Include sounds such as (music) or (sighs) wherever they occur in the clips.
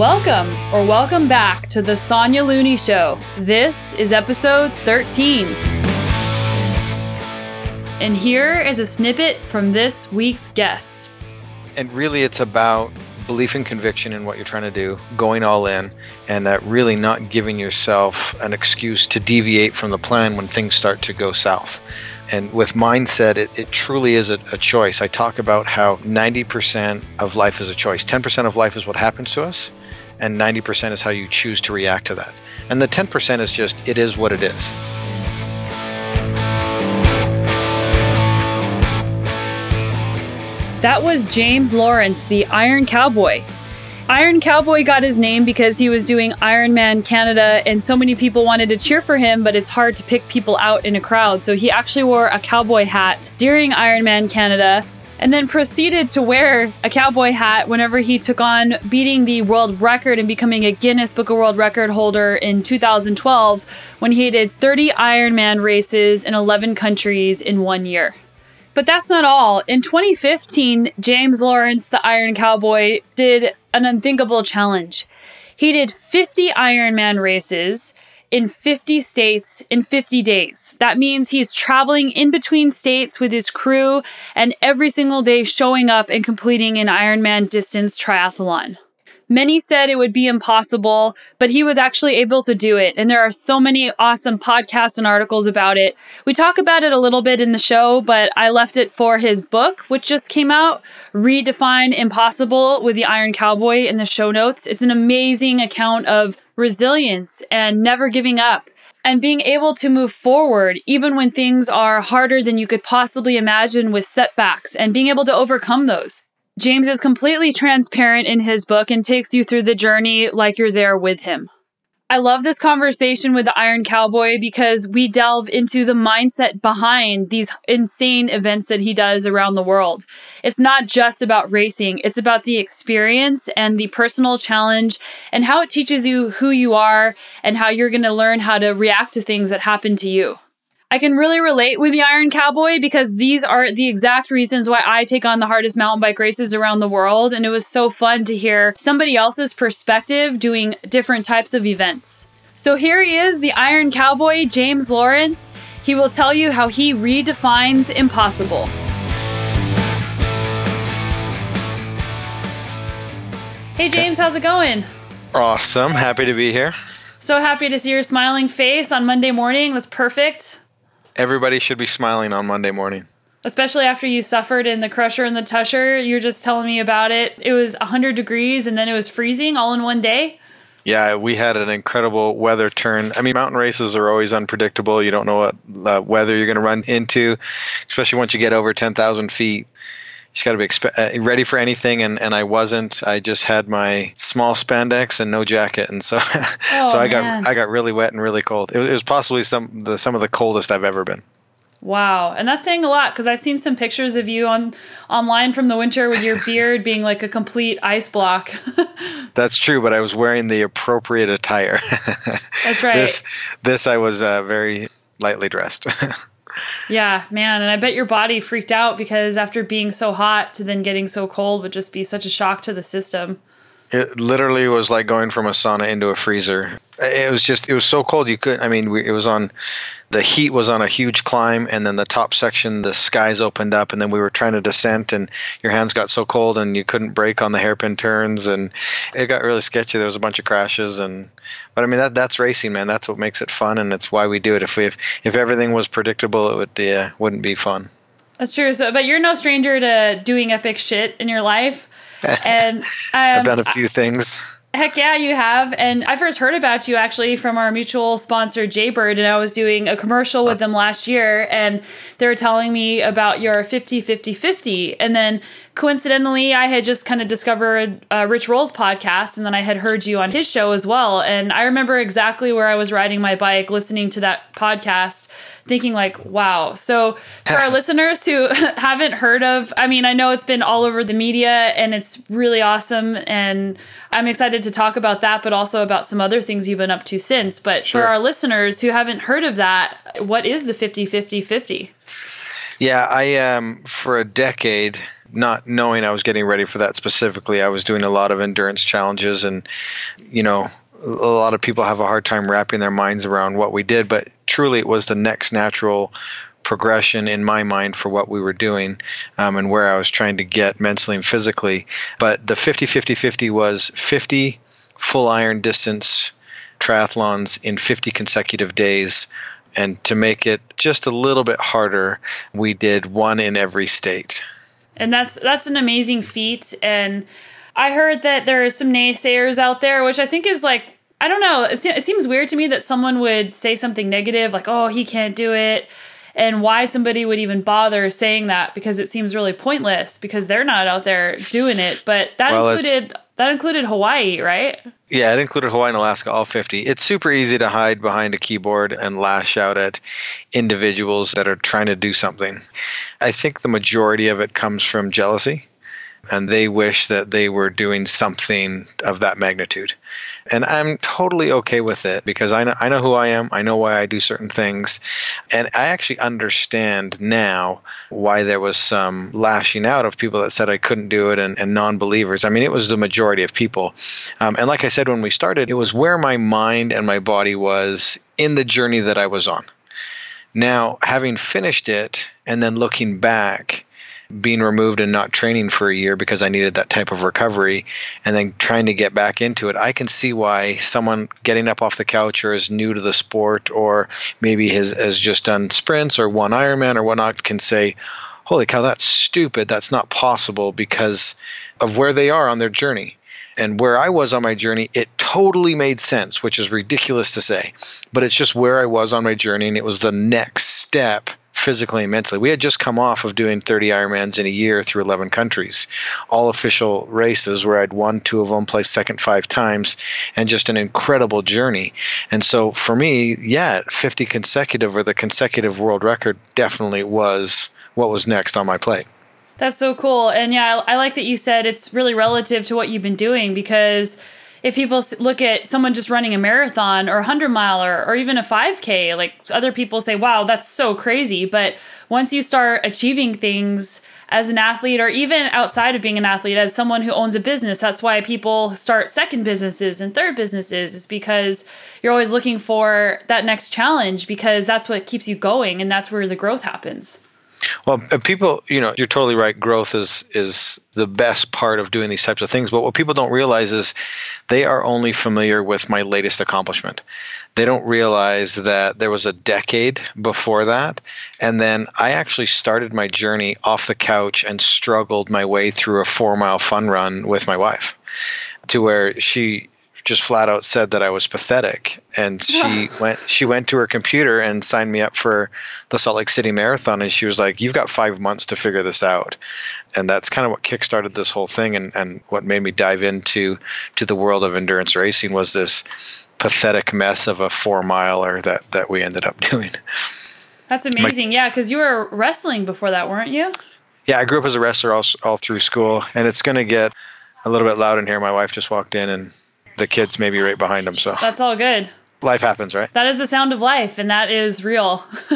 Welcome or welcome back to the Sonya Looney Show. This is episode 13. And here is a snippet from this week's guest. And really, it's about belief and conviction in what you're trying to do, going all in, and uh, really not giving yourself an excuse to deviate from the plan when things start to go south. And with mindset, it, it truly is a, a choice. I talk about how 90% of life is a choice. 10% of life is what happens to us, and 90% is how you choose to react to that. And the 10% is just, it is what it is. That was James Lawrence, the Iron Cowboy. Iron Cowboy got his name because he was doing Ironman Canada, and so many people wanted to cheer for him, but it's hard to pick people out in a crowd. So he actually wore a cowboy hat during Ironman Canada and then proceeded to wear a cowboy hat whenever he took on beating the world record and becoming a Guinness Book of World Record holder in 2012 when he did 30 Ironman races in 11 countries in one year. But that's not all. In 2015, James Lawrence, the Iron Cowboy, did an unthinkable challenge. He did 50 Ironman races in 50 states in 50 days. That means he's traveling in between states with his crew and every single day showing up and completing an Ironman distance triathlon. Many said it would be impossible, but he was actually able to do it. And there are so many awesome podcasts and articles about it. We talk about it a little bit in the show, but I left it for his book, which just came out, Redefine Impossible with the Iron Cowboy in the show notes. It's an amazing account of resilience and never giving up and being able to move forward even when things are harder than you could possibly imagine with setbacks and being able to overcome those. James is completely transparent in his book and takes you through the journey like you're there with him. I love this conversation with the Iron Cowboy because we delve into the mindset behind these insane events that he does around the world. It's not just about racing, it's about the experience and the personal challenge and how it teaches you who you are and how you're going to learn how to react to things that happen to you. I can really relate with the Iron Cowboy because these are the exact reasons why I take on the hardest mountain bike races around the world. And it was so fun to hear somebody else's perspective doing different types of events. So here he is, the Iron Cowboy, James Lawrence. He will tell you how he redefines impossible. Hey, James, how's it going? Awesome. Happy to be here. So happy to see your smiling face on Monday morning. That's perfect. Everybody should be smiling on Monday morning. Especially after you suffered in the crusher and the Tushar. You're just telling me about it. It was 100 degrees and then it was freezing all in one day. Yeah, we had an incredible weather turn. I mean, mountain races are always unpredictable. You don't know what uh, weather you're going to run into, especially once you get over 10,000 feet. Just got to be expe- uh, ready for anything, and, and I wasn't. I just had my small spandex and no jacket, and so (laughs) oh, so I man. got I got really wet and really cold. It, it was possibly some the some of the coldest I've ever been. Wow, and that's saying a lot because I've seen some pictures of you on online from the winter with your beard (laughs) being like a complete ice block. (laughs) that's true, but I was wearing the appropriate attire. that's right. This this I was uh, very lightly dressed. Yeah, man. And I bet your body freaked out because after being so hot to then getting so cold would just be such a shock to the system. It literally was like going from a sauna into a freezer. It was just, it was so cold you couldn't, I mean, we, it was on, the heat was on a huge climb, and then the top section, the skies opened up, and then we were trying to descent, and your hands got so cold, and you couldn't brake on the hairpin turns, and it got really sketchy. There was a bunch of crashes, and but I mean that that's racing, man. That's what makes it fun, and it's why we do it. If we if, if everything was predictable, it would yeah, wouldn't be fun. That's true. So, but you're no stranger to doing epic shit in your life, (laughs) and um, I've done a few things. Heck yeah, you have. And I first heard about you actually from our mutual sponsor, Jaybird, and I was doing a commercial with them last year, and they were telling me about your 50 50 50. And then coincidentally, I had just kind of discovered uh, Rich Roll's podcast, and then I had heard you on his show as well. And I remember exactly where I was riding my bike listening to that podcast thinking like, wow. So for our (laughs) listeners who (laughs) haven't heard of, I mean, I know it's been all over the media and it's really awesome and I'm excited to talk about that, but also about some other things you've been up to since. But sure. for our listeners who haven't heard of that, what is the 50 50 50? Yeah, I um for a decade not knowing I was getting ready for that specifically. I was doing a lot of endurance challenges, and you know, a lot of people have a hard time wrapping their minds around what we did. But truly, it was the next natural progression in my mind for what we were doing um, and where I was trying to get mentally and physically. But the 50 50 50 was 50 full iron distance triathlons in 50 consecutive days. And to make it just a little bit harder, we did one in every state. And that's that's an amazing feat. And I heard that there are some naysayers out there, which I think is like I don't know. It, it seems weird to me that someone would say something negative, like "Oh, he can't do it." and why somebody would even bother saying that because it seems really pointless because they're not out there doing it. But that well, included that included Hawaii, right? Yeah, it included Hawaii and Alaska, all 50. It's super easy to hide behind a keyboard and lash out at individuals that are trying to do something. I think the majority of it comes from jealousy, and they wish that they were doing something of that magnitude and I'm totally okay with it because I know I know who I am. I know why I do certain things, and I actually understand now why there was some lashing out of people that said I couldn't do it and, and non-believers. I mean, it was the majority of people, um, and like I said when we started, it was where my mind and my body was in the journey that I was on. Now, having finished it and then looking back being removed and not training for a year because I needed that type of recovery and then trying to get back into it, I can see why someone getting up off the couch or is new to the sport or maybe has, has just done sprints or one Ironman or whatnot can say, holy cow, that's stupid. That's not possible because of where they are on their journey. And where I was on my journey, it totally made sense, which is ridiculous to say. But it's just where I was on my journey, and it was the next step physically and mentally. We had just come off of doing 30 Ironmans in a year through 11 countries, all official races where I'd won two of them, placed second five times, and just an incredible journey. And so for me, yeah, 50 consecutive or the consecutive world record definitely was what was next on my plate. That's so cool. And yeah, I, I like that you said it's really relative to what you've been doing because – if people look at someone just running a marathon or a 100 mile or, or even a 5K, like other people say, wow, that's so crazy. But once you start achieving things as an athlete or even outside of being an athlete, as someone who owns a business, that's why people start second businesses and third businesses, is because you're always looking for that next challenge because that's what keeps you going and that's where the growth happens. Well, uh, people, you know, you're totally right. Growth is is the best part of doing these types of things. But what people don't realize is they are only familiar with my latest accomplishment. They don't realize that there was a decade before that, and then I actually started my journey off the couch and struggled my way through a four mile fun run with my wife, to where she just flat out said that I was pathetic. And (laughs) she went she went to her computer and signed me up for the Salt Lake City Marathon and she was like, You've got five months to figure this out. And that's kind of what kickstarted this whole thing and, and what made me dive into to the world of endurance racing was this pathetic mess of a four miler that, that we ended up (laughs) doing. That's amazing. My, yeah, because you were wrestling before that, weren't you? Yeah, I grew up as a wrestler all, all through school, and it's going to get a little bit loud in here. My wife just walked in and the kids maybe right behind them. So that's all good. Life happens, right? That is the sound of life, and that is real. (laughs)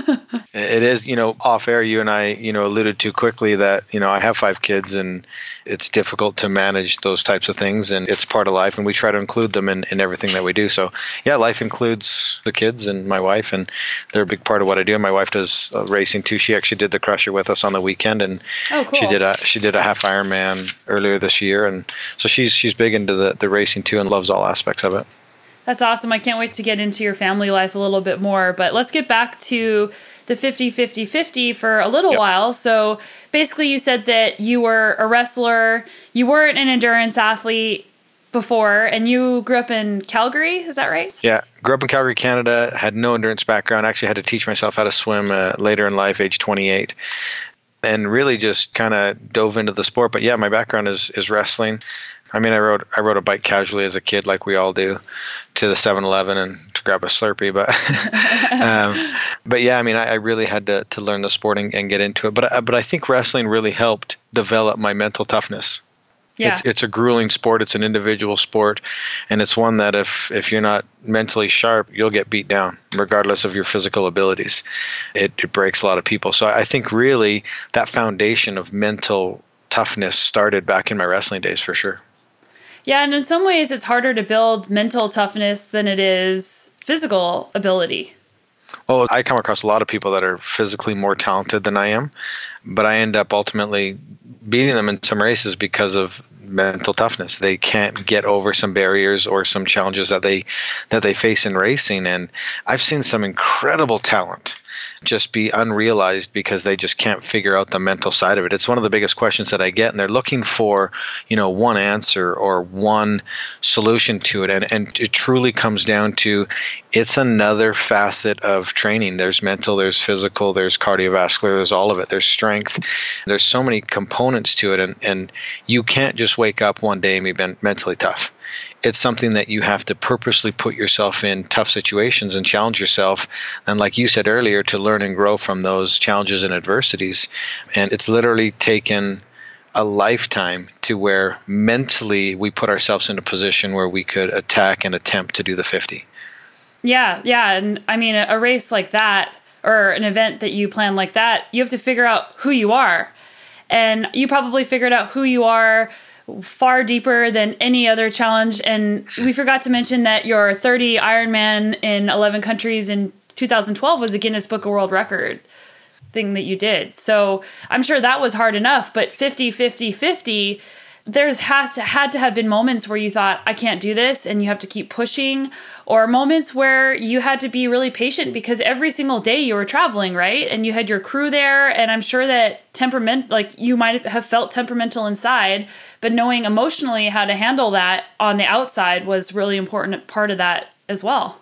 it is, you know, off air. You and I, you know, alluded to quickly that you know I have five kids, and it's difficult to manage those types of things, and it's part of life, and we try to include them in, in everything that we do. So, yeah, life includes the kids and my wife, and they're a big part of what I do. And my wife does uh, racing too. She actually did the Crusher with us on the weekend, and oh, cool. she did a she did a half Ironman earlier this year, and so she's she's big into the the racing too, and loves all aspects of it. That's awesome. I can't wait to get into your family life a little bit more. But let's get back to the 50 50 50 for a little yep. while. So basically, you said that you were a wrestler, you weren't an endurance athlete before, and you grew up in Calgary. Is that right? Yeah, grew up in Calgary, Canada, had no endurance background. Actually, had to teach myself how to swim uh, later in life, age 28 and really just kind of dove into the sport. But yeah, my background is is wrestling. I mean, I rode I rode a bike casually as a kid, like we all do, to the 7-Eleven and to grab a Slurpee. But (laughs) um, but yeah, I mean, I, I, really had to, to learn the sport and, and get into it. But uh, but I think wrestling really helped develop my mental toughness. Yeah. It's, it's a grueling sport. It's an individual sport, and it's one that if if you're not mentally sharp, you'll get beat down, regardless of your physical abilities. It, it breaks a lot of people. So I think really that foundation of mental toughness started back in my wrestling days for sure. Yeah, and in some ways, it's harder to build mental toughness than it is physical ability. Well, I come across a lot of people that are physically more talented than I am, but I end up ultimately beating them in some races because of mental toughness. They can't get over some barriers or some challenges that they that they face in racing and I've seen some incredible talent just be unrealized because they just can't figure out the mental side of it. It's one of the biggest questions that I get, and they're looking for, you know, one answer or one solution to it. And, and it truly comes down to it's another facet of training. There's mental, there's physical, there's cardiovascular, there's all of it. There's strength. There's so many components to it, and, and you can't just wake up one day and be mentally tough it's something that you have to purposely put yourself in tough situations and challenge yourself. And like you said earlier, to learn and grow from those challenges and adversities. And it's literally taken a lifetime to where mentally we put ourselves in a position where we could attack and attempt to do the 50. Yeah, yeah. And I mean, a race like that or an event that you plan like that, you have to figure out who you are. And you probably figured out who you are far deeper than any other challenge. And we forgot to mention that your 30 Ironman in 11 countries in 2012 was a Guinness Book of World Record thing that you did. So I'm sure that was hard enough, but 50, 50, 50 there's had to, had to have been moments where you thought I can't do this and you have to keep pushing or moments where you had to be really patient because every single day you were traveling right and you had your crew there and I'm sure that temperament like you might have felt temperamental inside but knowing emotionally how to handle that on the outside was really important part of that as well.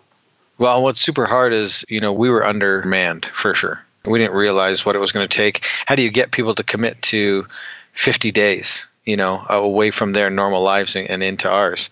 Well, what's super hard is, you know, we were undermanned for sure. We didn't realize what it was going to take. How do you get people to commit to 50 days? You know, away from their normal lives and, and into ours.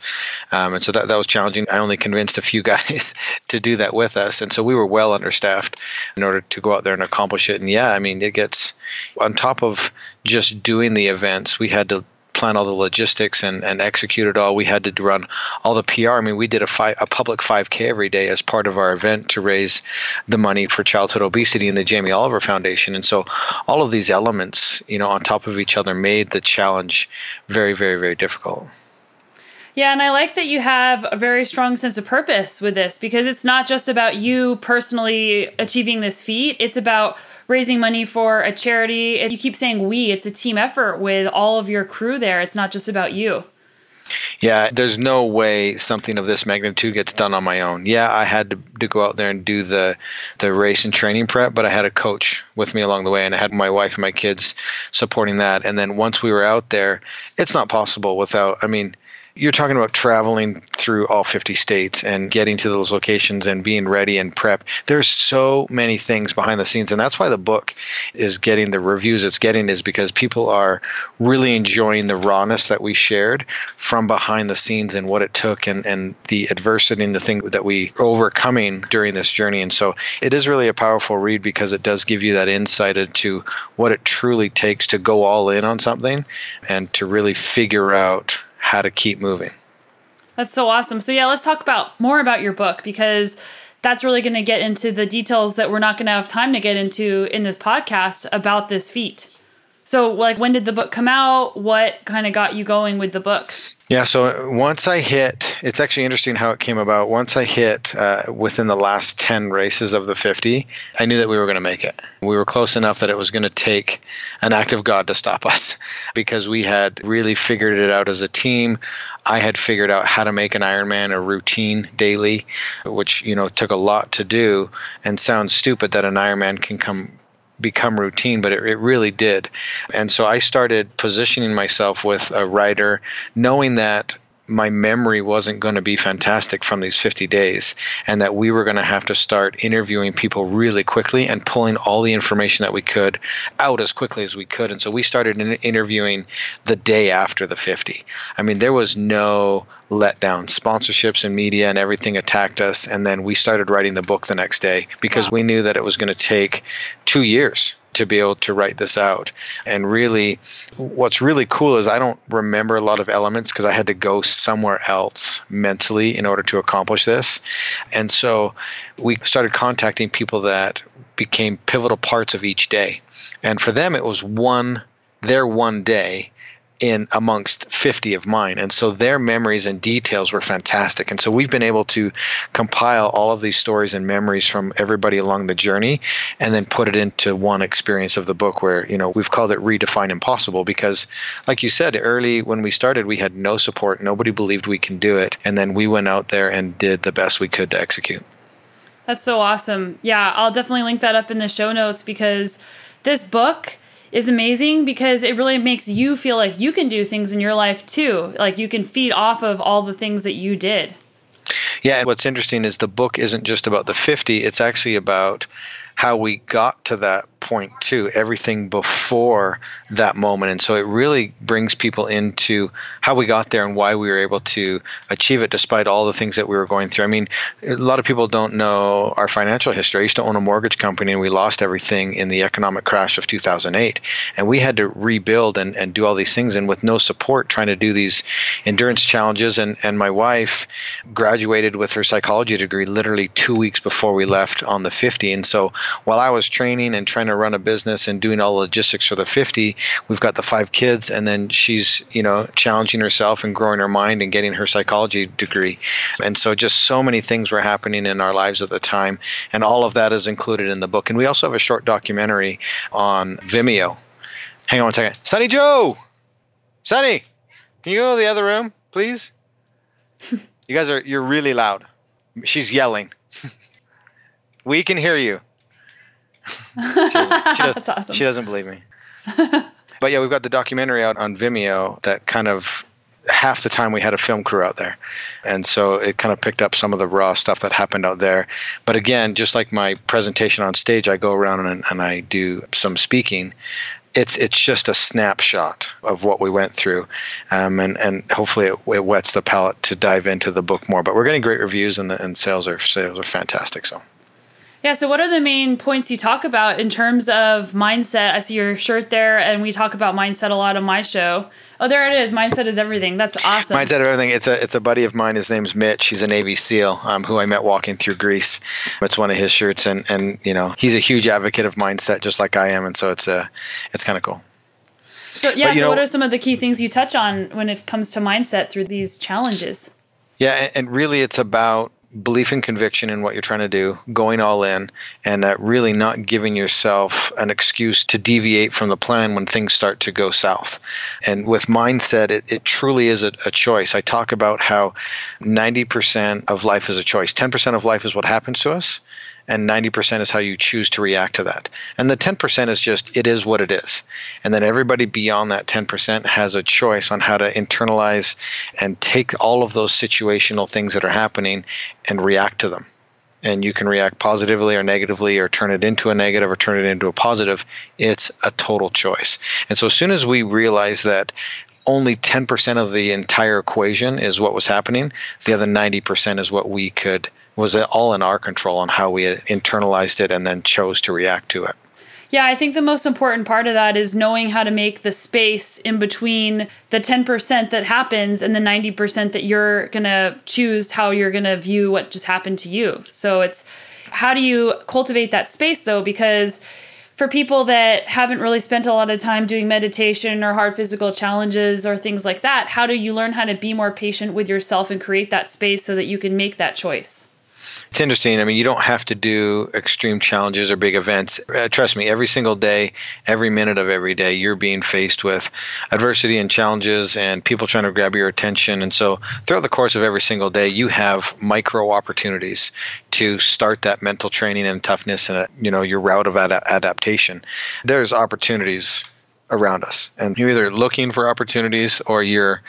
Um, and so that, that was challenging. I only convinced a few (laughs) guys to do that with us. And so we were well understaffed in order to go out there and accomplish it. And yeah, I mean, it gets on top of just doing the events, we had to plan all the logistics and, and execute it all. We had to run all the PR. I mean, we did a, fi- a public 5K every day as part of our event to raise the money for childhood obesity and the Jamie Oliver Foundation. And so all of these elements, you know, on top of each other made the challenge very, very, very difficult. Yeah, and I like that you have a very strong sense of purpose with this because it's not just about you personally achieving this feat, it's about raising money for a charity. If you keep saying we, it's a team effort with all of your crew there. It's not just about you. Yeah, there's no way something of this magnitude gets done on my own. Yeah, I had to, to go out there and do the the race and training prep, but I had a coach with me along the way, and I had my wife and my kids supporting that. And then once we were out there, it's not possible without. I mean, you're talking about traveling through all 50 states and getting to those locations and being ready and prep. There's so many things behind the scenes, and that's why the book is getting the reviews it's getting is because people are really enjoying the rawness that we shared from behind the scenes and what it took and, and the adversity and the thing that we overcoming during this journey. And so it is really a powerful read because it does give you that insight into what it truly takes to go all in on something and to really figure out how to keep moving. That's so awesome. So yeah, let's talk about more about your book because that's really going to get into the details that we're not going to have time to get into in this podcast about this feat. So like when did the book come out? What kind of got you going with the book? Yeah, so once I hit, it's actually interesting how it came about. Once I hit uh, within the last 10 races of the 50, I knew that we were going to make it. We were close enough that it was going to take an act of God to stop (laughs) us because we had really figured it out as a team. I had figured out how to make an Ironman a routine daily, which, you know, took a lot to do and sounds stupid that an Ironman can come become routine, but it, it really did. And so I started positioning myself with a writer, knowing that my memory wasn't going to be fantastic from these 50 days and that we were going to have to start interviewing people really quickly and pulling all the information that we could out as quickly as we could. And so we started interviewing the day after the 50 i mean there was no letdown. Sponsorships and media and everything attacked us and then we started writing the book the next day because wow. we knew that it was going to take two years to be able to write this out. And really, what's really cool is I don't remember a lot of elements because I had to go somewhere else mentally in order to accomplish this. And so we started contacting people that became pivotal parts of each day. And for them, it was one their one day in amongst 50 of mine. And so their memories and details were fantastic. And so we've been able to compile all of these stories and memories from everybody along the journey and then put it into one experience of the book where, you know, we've called it Redefine Impossible because, like you said, early when we started, we had no support. Nobody believed we can do it. And then we went out there and did the best we could to execute. That's so awesome. Yeah, I'll definitely link that up in the show notes because this book is amazing because it really makes you feel like you can do things in your life too. Like you can feed off of all the things that you did. Yeah, and what's interesting is the book isn't just about the 50, it's actually about how we got to that point too everything before that moment. And so it really brings people into how we got there and why we were able to achieve it despite all the things that we were going through. I mean a lot of people don't know our financial history. I used to own a mortgage company and we lost everything in the economic crash of 2008 and we had to rebuild and, and do all these things and with no support trying to do these endurance challenges. And, and my wife graduated with her psychology degree literally two weeks before we left on the 50 and so while i was training and trying to run a business and doing all the logistics for the 50 we've got the five kids and then she's you know challenging herself and growing her mind and getting her psychology degree. And so just so many things were happening in our lives at the time and all of that is included in the book. And we also have a short documentary on vimeo. Hang on one second. Sunny joe! Sunny can you go to the other room please? (laughs) You guys are you're really loud. She's yelling. (laughs) We can hear you she, she, (laughs) does, awesome. she doesn't believe me. but yeah, we've got the documentary out on Vimeo that kind of half the time we had a film crew out there. And so it kind of picked up some of the raw stuff that happened out there. But again, just like my presentation on stage, I go around and, and I do some speaking. It's it's just a snapshot of what we went through, um, and and hopefully it, it, whets the palate to dive into the book more. But we're getting great reviews, and the and sales are sales are fantastic. So yeah, so what are the main points you talk about in terms of mindset? I see your shirt there, and we talk about mindset a lot on my show. Oh, there it is. Mindset is everything. That's awesome. Mindset of everything. It's a it's a buddy of mine. His name's Mitch. He's a Navy SEAL um, who I met walking through Greece. It's one of his shirts, and and you know he's a huge advocate of mindset, just like I am, and so it's a uh, it's kind of cool. So yeah. But, so know, what are some of the key things you touch on when it comes to mindset through these challenges? Yeah, and really, it's about belief and conviction in what you're trying to do, going all in, and uh, really not giving yourself an excuse to deviate from the plan when things start to go south. And with mindset, it, it truly is a, a choice. I talk about how 90% of life is a choice, 10% of life is what happens to us, and 90% is how you choose to react to that. And the 10% is just, it is what it is. And then everybody beyond that 10% has a choice on how to internalize and take all of those situational things that are happening and react to them. And you can react positively or negatively, or turn it into a negative or turn it into a positive. It's a total choice. And so, as soon as we realize that only 10% of the entire equation is what was happening, the other 90% is what we could was it all in our control on how we internalized it and then chose to react to it. Yeah, I think the most important part of that is knowing how to make the space in between the 10% that happens and the 90% that you're going to choose how you're going to view what just happened to you. So it's how do you cultivate that space though? Because for people that haven't really spent a lot of time doing meditation or hard physical challenges or things like that, how do you learn how to be more patient with yourself and create that space so that you can make that choice? It's interesting. I mean, you don't have to do extreme challenges or big events. Uh, trust me, every single day, every minute of every day, you're being faced with adversity and challenges and people trying to grab your attention. And so, throughout the course of every single day, you have micro opportunities to start that mental training and toughness and uh, you know your route of ad- adaptation. There's opportunities around us, and you're either looking for opportunities or you're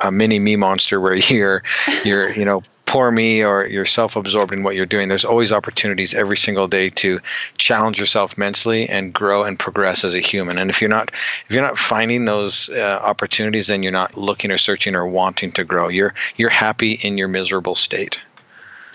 a mini me monster where (laughs) you're you're you know poor me or you're self-absorbed in what you're doing there's always opportunities every single day to challenge yourself mentally and grow and progress as a human. And if you're not if you're not finding those uh, opportunities then you're not looking or searching or wanting to grow. You're you're happy in your miserable state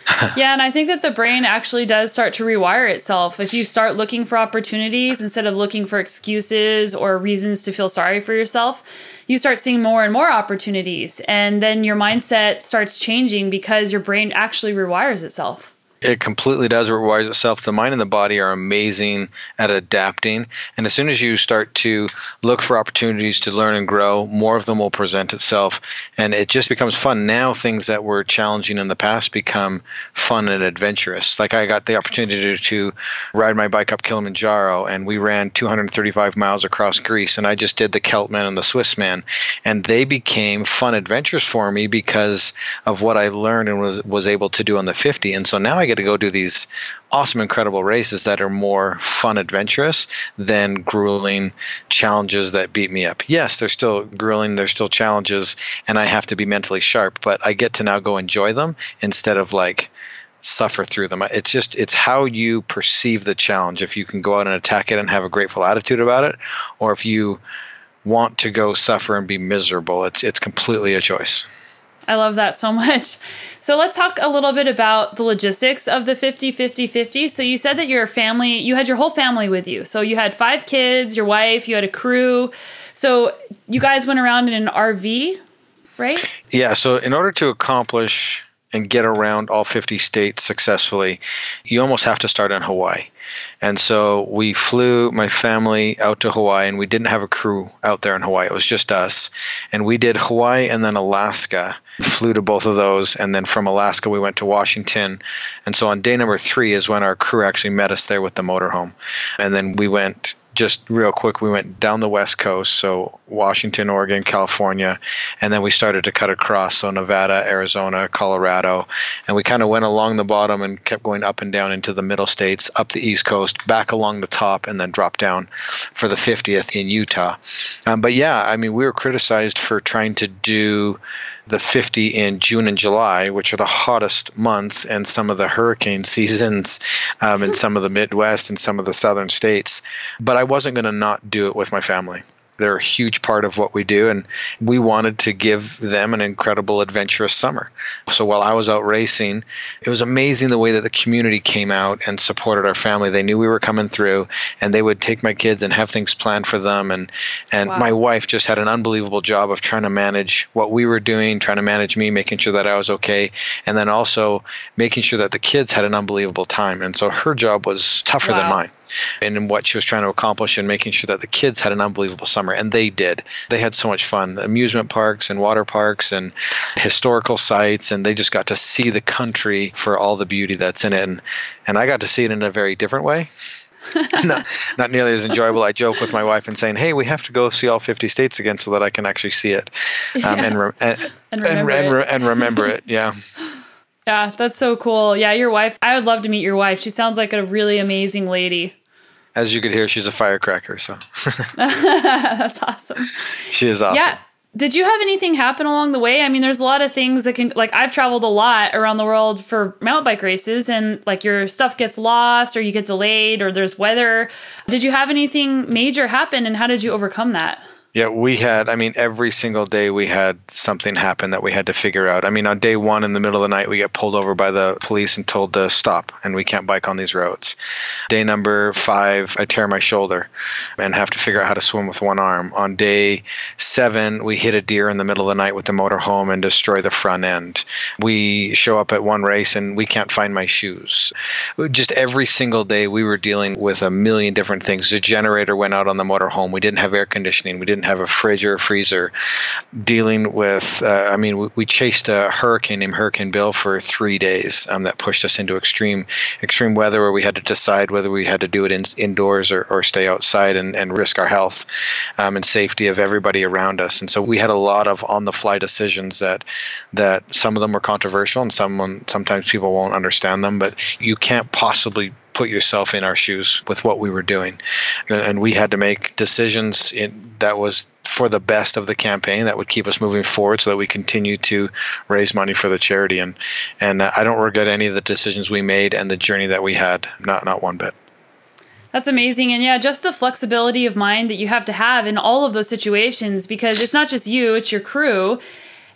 (laughs) yeah, and I think that the brain actually does start to rewire itself. If you start looking for opportunities instead of looking for excuses or reasons to feel sorry for yourself, you start seeing more and more opportunities. And then your mindset starts changing because your brain actually rewires itself. It completely does. It rewires itself. The mind and the body are amazing at adapting. And as soon as you start to look for opportunities to learn and grow, more of them will present itself. And it just becomes fun. Now, things that were challenging in the past become fun and adventurous. Like I got the opportunity to, ride my bike up Kilimanjaro, and we ran 235 miles across Greece. And I just did the Celtman and the Swissman. And they became fun adventures for me because of what I learned and was, was able to do on the 50. And so now I get to go do these awesome, incredible races that are more fun, adventurous than grueling challenges that beat me up. Yes, they're still grueling, they're still challenges, and I have to be mentally sharp, but I get to now go enjoy them instead of like suffer through them. It's just it's how you perceive the challenge. If you can go out and attack it and have a grateful attitude about it, or if you want to go suffer and be miserable, it's it's completely a choice. I love that so (laughs) much. So let's talk a little bit about the logistics of the 50 50 50. So you said that your family, you had your whole family with you. So you had five kids, your wife, you had a crew. So you guys went around in an RV, right? Yeah. So in order to accomplish and get around all 50 states successfully, you almost have to start in Hawaii. And so we flew my family out to Hawaii, and we didn't have a crew out there in Hawaii. It was just us. And we did Hawaii and then Alaska. Flew to both of those, and then from Alaska we went to Washington. And so on day number three is when our crew actually met us there with the motorhome. And then we went just real quick, we went down the West Coast, so Washington, Oregon, California, and then we started to cut across, so Nevada, Arizona, Colorado, and we kind of went along the bottom and kept going up and down into the middle states, up the East Coast, back along the top, and then dropped down for the 50th in Utah. Um, but yeah, I mean, we were criticized for trying to do the 50 in June and July, which are the hottest months and some of the hurricane (laughs) seasons um, in some of the Midwest and some of the southern states. But I wasn't going to not do it with my family. They're a huge part of what we do, and we wanted to give them an incredible, adventurous summer. So while I was out racing, it was amazing the way that the community came out and supported our family. They knew we were coming through, and they would take my kids and have things planned for them. And and wow. my wife just had an unbelievable job of trying to manage what we were doing, trying to manage me, making sure that I was okay, and then also making sure that the kids had an unbelievable time. And so her job was tougher wow. than mine and what she was trying to accomplish and making sure that the kids had an unbelievable summer and they did they had so much fun amusement parks and water parks and historical sites and they just got to see the country for all the beauty that's in it and, and i got to see it in a very different way (laughs) not, not nearly as enjoyable. I joke with my wife and saying, "Hey, we have to go see all 50 states again so that I can actually see it um, yeah. and, re- and, and, remember and, re- and remember it." Yeah. (laughs) Yeah, that's so cool. Yeah, your wife. I would love to meet your wife. She sounds like a really amazing lady. As you could hear, she's a firecracker. So (laughs) (laughs) that's awesome. She is awesome. Yeah. Did you have anything happen along the way? I mean, there's a lot of things that can, like, I've traveled a lot around the world for mountain bike races, and like your stuff gets lost or you get delayed or there's weather. Did you have anything major happen, and how did you overcome that? Yeah, we had, I mean, every single day we had something happen that we had to figure out. I mean, on day one in the middle of the night, we get pulled over by the police and told to stop and we can't bike on these roads. Day number five, I tear my shoulder and have to figure out how to swim with one arm. On day seven, we hit a deer in the middle of the night with the motorhome and destroy the front end. We show up at one race and we can't find my shoes. Just every single day, we were dealing with a million different things. The generator went out on the motorhome. We didn't have air conditioning. We didn't have a fridge or a freezer. Dealing with, uh, I mean, we, we, chased a hurricane named Hurricane Bill for three days um, that pushed us into extreme extreme weather where we had to decide whether we had to do it in, indoors or, or stay outside and, and risk our health um, and safety of everybody around us. And so we had a lot of on the fly decisions that that some of them were controversial and some sometimes people won't understand them, but you can't possibly put yourself in our shoes with what we were doing. And we had to make decisions in, that was for the best of the campaign that would keep us moving forward so that we continue to raise money for the charity. And, and I don't regret any of the decisions we made and the journey that we had, not, not one bit. That's amazing. And yeah, just the flexibility of mind that you have to have in all of those situations because it's not just you, it's your crew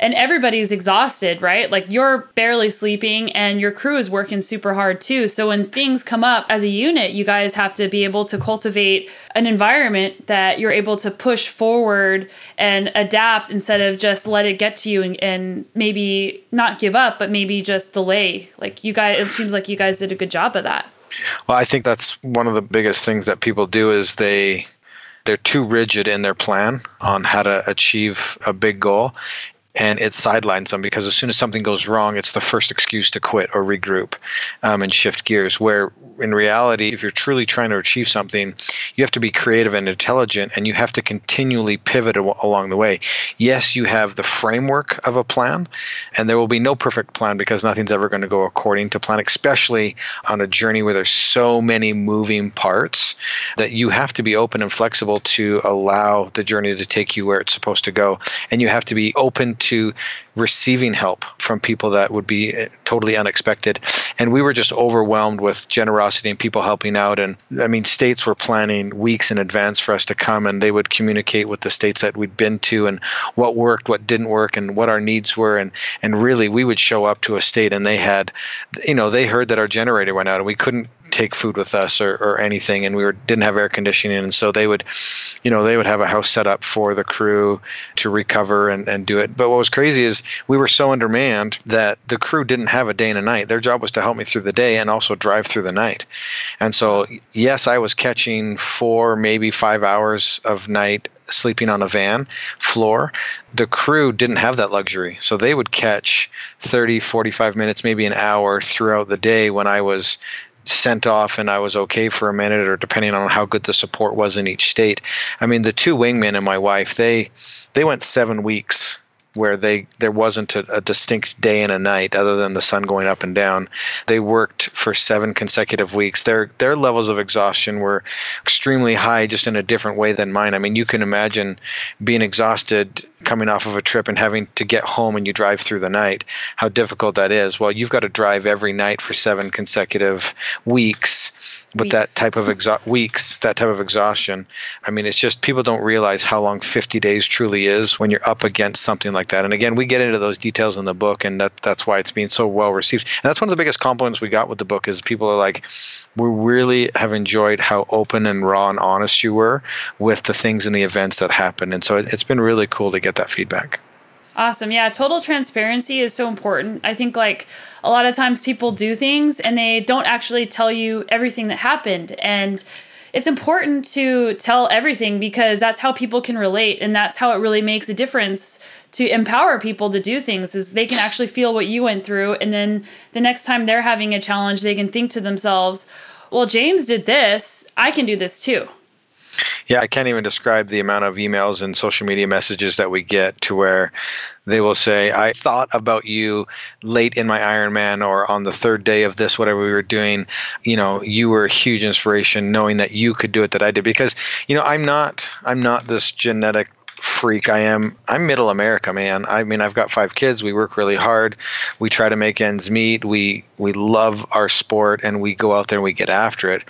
and everybody's exhausted, right? Like you're barely sleeping and your crew is working super hard too. So when things come up as a unit, you guys have to be able to cultivate an environment that you're able to push forward and adapt instead of just let it get to you and, and maybe not give up, but maybe just delay. Like you guys, it seems like you guys did a good job of that. Well, I think that's one of the biggest things that people do is they they're too rigid in their plan on how to achieve a big goal and it sidelines them because as soon as something goes wrong, it's the first excuse to quit or regroup um, and shift gears. Where in reality, if you're truly trying to achieve something, you have to be creative and intelligent and you have to continually pivot along the way. Yes, you have the framework of a plan, and there will be no perfect plan because nothing's ever going to go according to plan, especially on a journey where there's so many moving parts that you have to be open and flexible to allow the journey to take you where it's supposed to go. And you have to be open to receiving help from people that would be eh, totally unexpected. And we were just overwhelmed with generosity and people helping out. And I mean, states were planning weeks in advance for us to come, and they would communicate with the states that we'd been to and what worked, what didn't work, and what our needs were. And and really, we would show up to a state, and they had, you know, they heard that our generator went out, and we couldn't take food with us or, or anything and we were didn't have air conditioning and so they would you know they would have a house set up for the crew to recover and, and do it. But what was crazy is we were so undermanned that the crew didn't have a day and a night. Their job was to help me through the day and also drive through the night. And so yes i was catching four maybe five hours of night sleeping on a van floor. The crew didn't have that luxury. So they would catch 30 45 minutes maybe an hour throughout the day when i was sent off and I was okay for a minute, or depending on how good the support was in each state. I mean, the two wingmen and my wife, they they went seven weeks where they there wasn't a, a, distinct day and a night other than the sun going up and down. They worked for seven consecutive weeks. Their their levels of exhaustion were extremely high, just in a different way than mine. I mean, you can imagine being exhausted coming off of a trip and having to get home and you drive through the night. How difficult that is. Well, you've got to drive every night for seven consecutive weeks with weeks. that type of exo- weeks, that type of exhaustion. I mean, it's just people don't realize how long 50 days truly is when you're up against something like that. And again, we get into those details in the book, and that, that's why it's being so well received. And that's one of the biggest compliments we got with the book is people are like, we really have enjoyed how open and raw and honest you were with the things and the events that happened. And so it, it's been really cool to get that feedback. Awesome. Yeah, total transparency is so important. I think like a lot of times people do things and they don't actually tell you everything that happened and it's important to tell everything because that's how people can relate and that's how it really makes a difference to empower people to do things is they can actually feel what you went through and then the next time they're having a challenge they can think to themselves, "Well, James did this, I can do this too." Yeah, I can't even describe the amount of emails and social media messages that we get to where they will say, I thought about you late in my Ironman or on the third day of this, whatever we were doing. You know, you were a huge inspiration knowing that you could do it that I did. Because, you know, I'm not I'm not this genetic freak I am. I'm middle America, man. I mean, I've got five kids. We work really hard. We try to make ends meet. We we love our sport and we go out there and we get after it.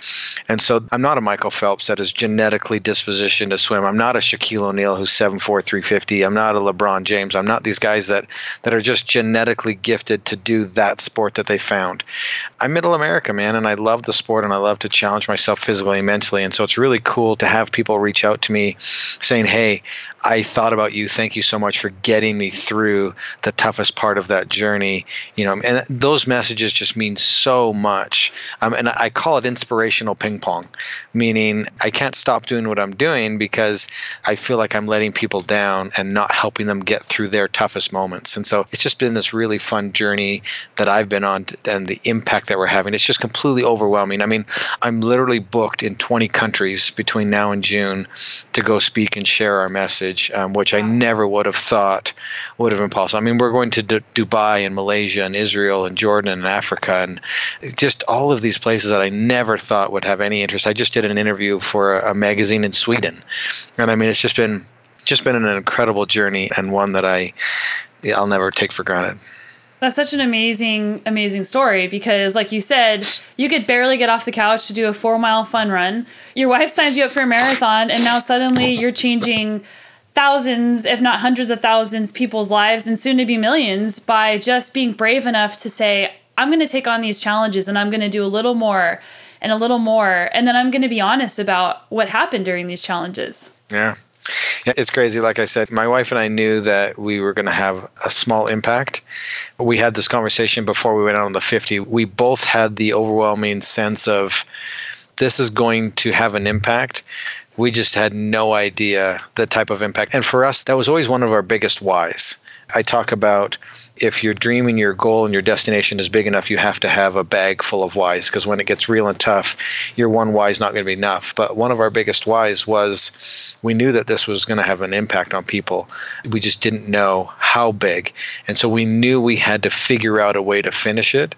And so I'm not a Michael Phelps that is genetically dispositioned to swim. I'm not a Shaquille O'Neal who's 7'4", 350. I'm not a LeBron James. I'm not these guys that that are just genetically gifted to do that sport that they found. I'm middle America, man, and I love the sport and I love to challenge myself physically and mentally. And so it's really cool to have people reach out to me saying, "Hey, I thought about you. Thank you so much for getting me through the toughest part of that journey. You know, and those messages just mean so much. Um, and I call it inspirational ping pong, meaning I can't stop doing what I'm doing because I feel like I'm letting people down and not helping them get through their toughest moments. And so it's just been this really fun journey that I've been on, and the impact that we're having. It's just completely overwhelming. I mean, I'm literally booked in 20 countries between now and June to go speak and share our message um, which I never would have thought would have been possible. I mean, we're going to D- Dubai and Malaysia and Israel and Jordan and Africa and just all of these places that I never thought would have any interest. I just did an interview for a, a magazine in Sweden, and I mean, it's just been just been an incredible journey and one that I I'll never take for granted. That's such an amazing, amazing story because, like you said, you could barely get off the couch to do a four mile fun run. Your wife signs you up for a marathon, and now suddenly you're changing thousands, if not hundreds of thousands, people's lives and soon to be millions by just being brave enough to say, I'm going to take on these challenges and I'm going to do a little more and a little more. And then I'm going to be honest about what happened during these challenges. Yeah. It's crazy. Like I said, my wife and I knew that we were going to have a small impact. We had this conversation before we went out on the 50. We both had the overwhelming sense of this is going to have an impact we just had no idea the type of impact. And for us, that was always one of our biggest whys. I talk about if your dream and your goal and your destination is big enough, you have to have a bag full of whys because when it gets real and tough, your one why is not going to be enough. But one of our biggest whys was we knew that this was going to have an impact on people. We just didn't know how big. And so we knew we had to figure out a way to finish it